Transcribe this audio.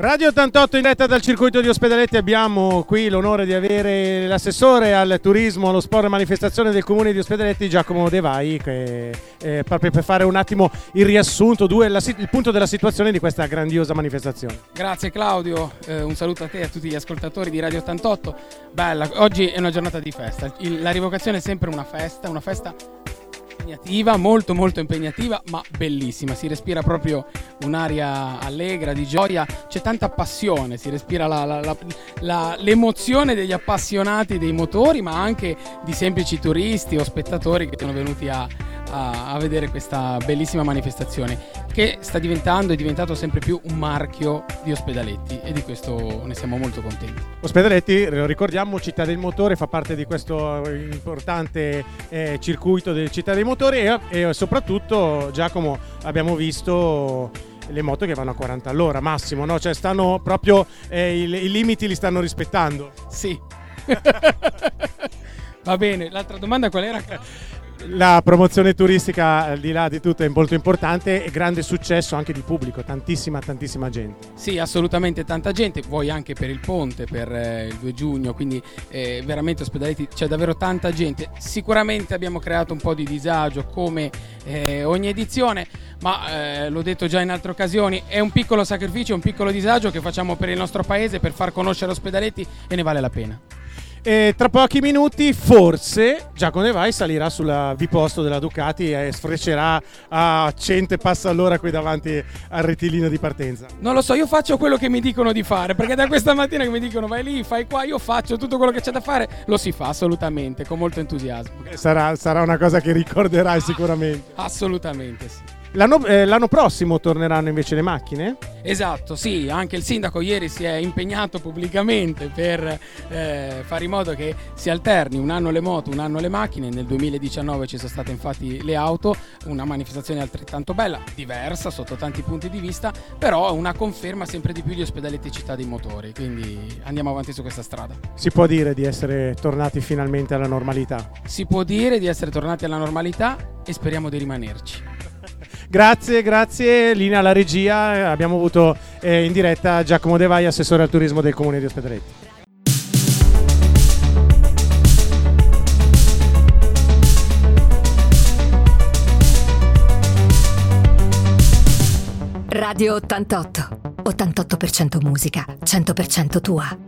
Radio 88 in diretta dal circuito di Ospedaletti abbiamo qui l'onore di avere l'assessore al turismo, allo sport e manifestazione del comune di Ospedaletti Giacomo De Vai che, eh, proprio per fare un attimo il riassunto, due, la, il punto della situazione di questa grandiosa manifestazione. Grazie Claudio, eh, un saluto a te e a tutti gli ascoltatori di Radio 88. Bella, oggi è una giornata di festa, il, la rivocazione è sempre una festa, una festa impegnativa, molto molto impegnativa, ma bellissima. Si respira proprio un'aria allegra, di gioia, c'è tanta passione, si respira la, la, la, l'emozione degli appassionati dei motori, ma anche di semplici turisti o spettatori che sono venuti a, a, a vedere questa bellissima manifestazione che sta diventando e è diventato sempre più un marchio di Ospedaletti e di questo ne siamo molto contenti. Ospedaletti, lo ricordiamo, Città del Motore fa parte di questo importante eh, circuito del Città dei Motori e, e soprattutto Giacomo abbiamo visto le moto che vanno a 40 all'ora massimo, no? Cioè stanno proprio eh, i, i limiti li stanno rispettando. Sì. Va bene, l'altra domanda qual era? la promozione turistica al di là di tutto è molto importante e grande successo anche di pubblico, tantissima tantissima gente. Sì, assolutamente tanta gente, vuoi anche per il ponte, per eh, il 2 giugno, quindi eh, veramente ospedaletti c'è davvero tanta gente. Sicuramente abbiamo creato un po' di disagio come eh, ogni edizione, ma eh, l'ho detto già in altre occasioni, è un piccolo sacrificio, un piccolo disagio che facciamo per il nostro paese, per far conoscere ospedaletti e ne vale la pena. E tra pochi minuti, forse Giacomo Nevai salirà sul biposto della Ducati e sfrecerà a 100 passa all'ora qui davanti al rettilineo di partenza. Non lo so, io faccio quello che mi dicono di fare, perché da questa mattina che mi dicono vai lì, fai qua, io faccio tutto quello che c'è da fare, lo si fa assolutamente, con molto entusiasmo. Sarà, sarà una cosa che ricorderai sicuramente. Assolutamente sì. L'anno, eh, l'anno, prossimo torneranno invece le macchine? Esatto, sì, anche il sindaco ieri si è impegnato pubblicamente per eh, fare in modo che si alterni un anno le moto, un anno le macchine. Nel 2019 ci sono state infatti le auto, una manifestazione altrettanto bella, diversa sotto tanti punti di vista, però una conferma sempre di più di ospedaletti città dei motori, quindi andiamo avanti su questa strada. Si può dire di essere tornati finalmente alla normalità? Si può dire di essere tornati alla normalità e speriamo di rimanerci. Grazie, grazie. Linea alla regia. Abbiamo avuto eh, in diretta Giacomo De Vai, assessore al turismo del comune di Ospedaletti. Radio 88. 88% musica, 100% tua.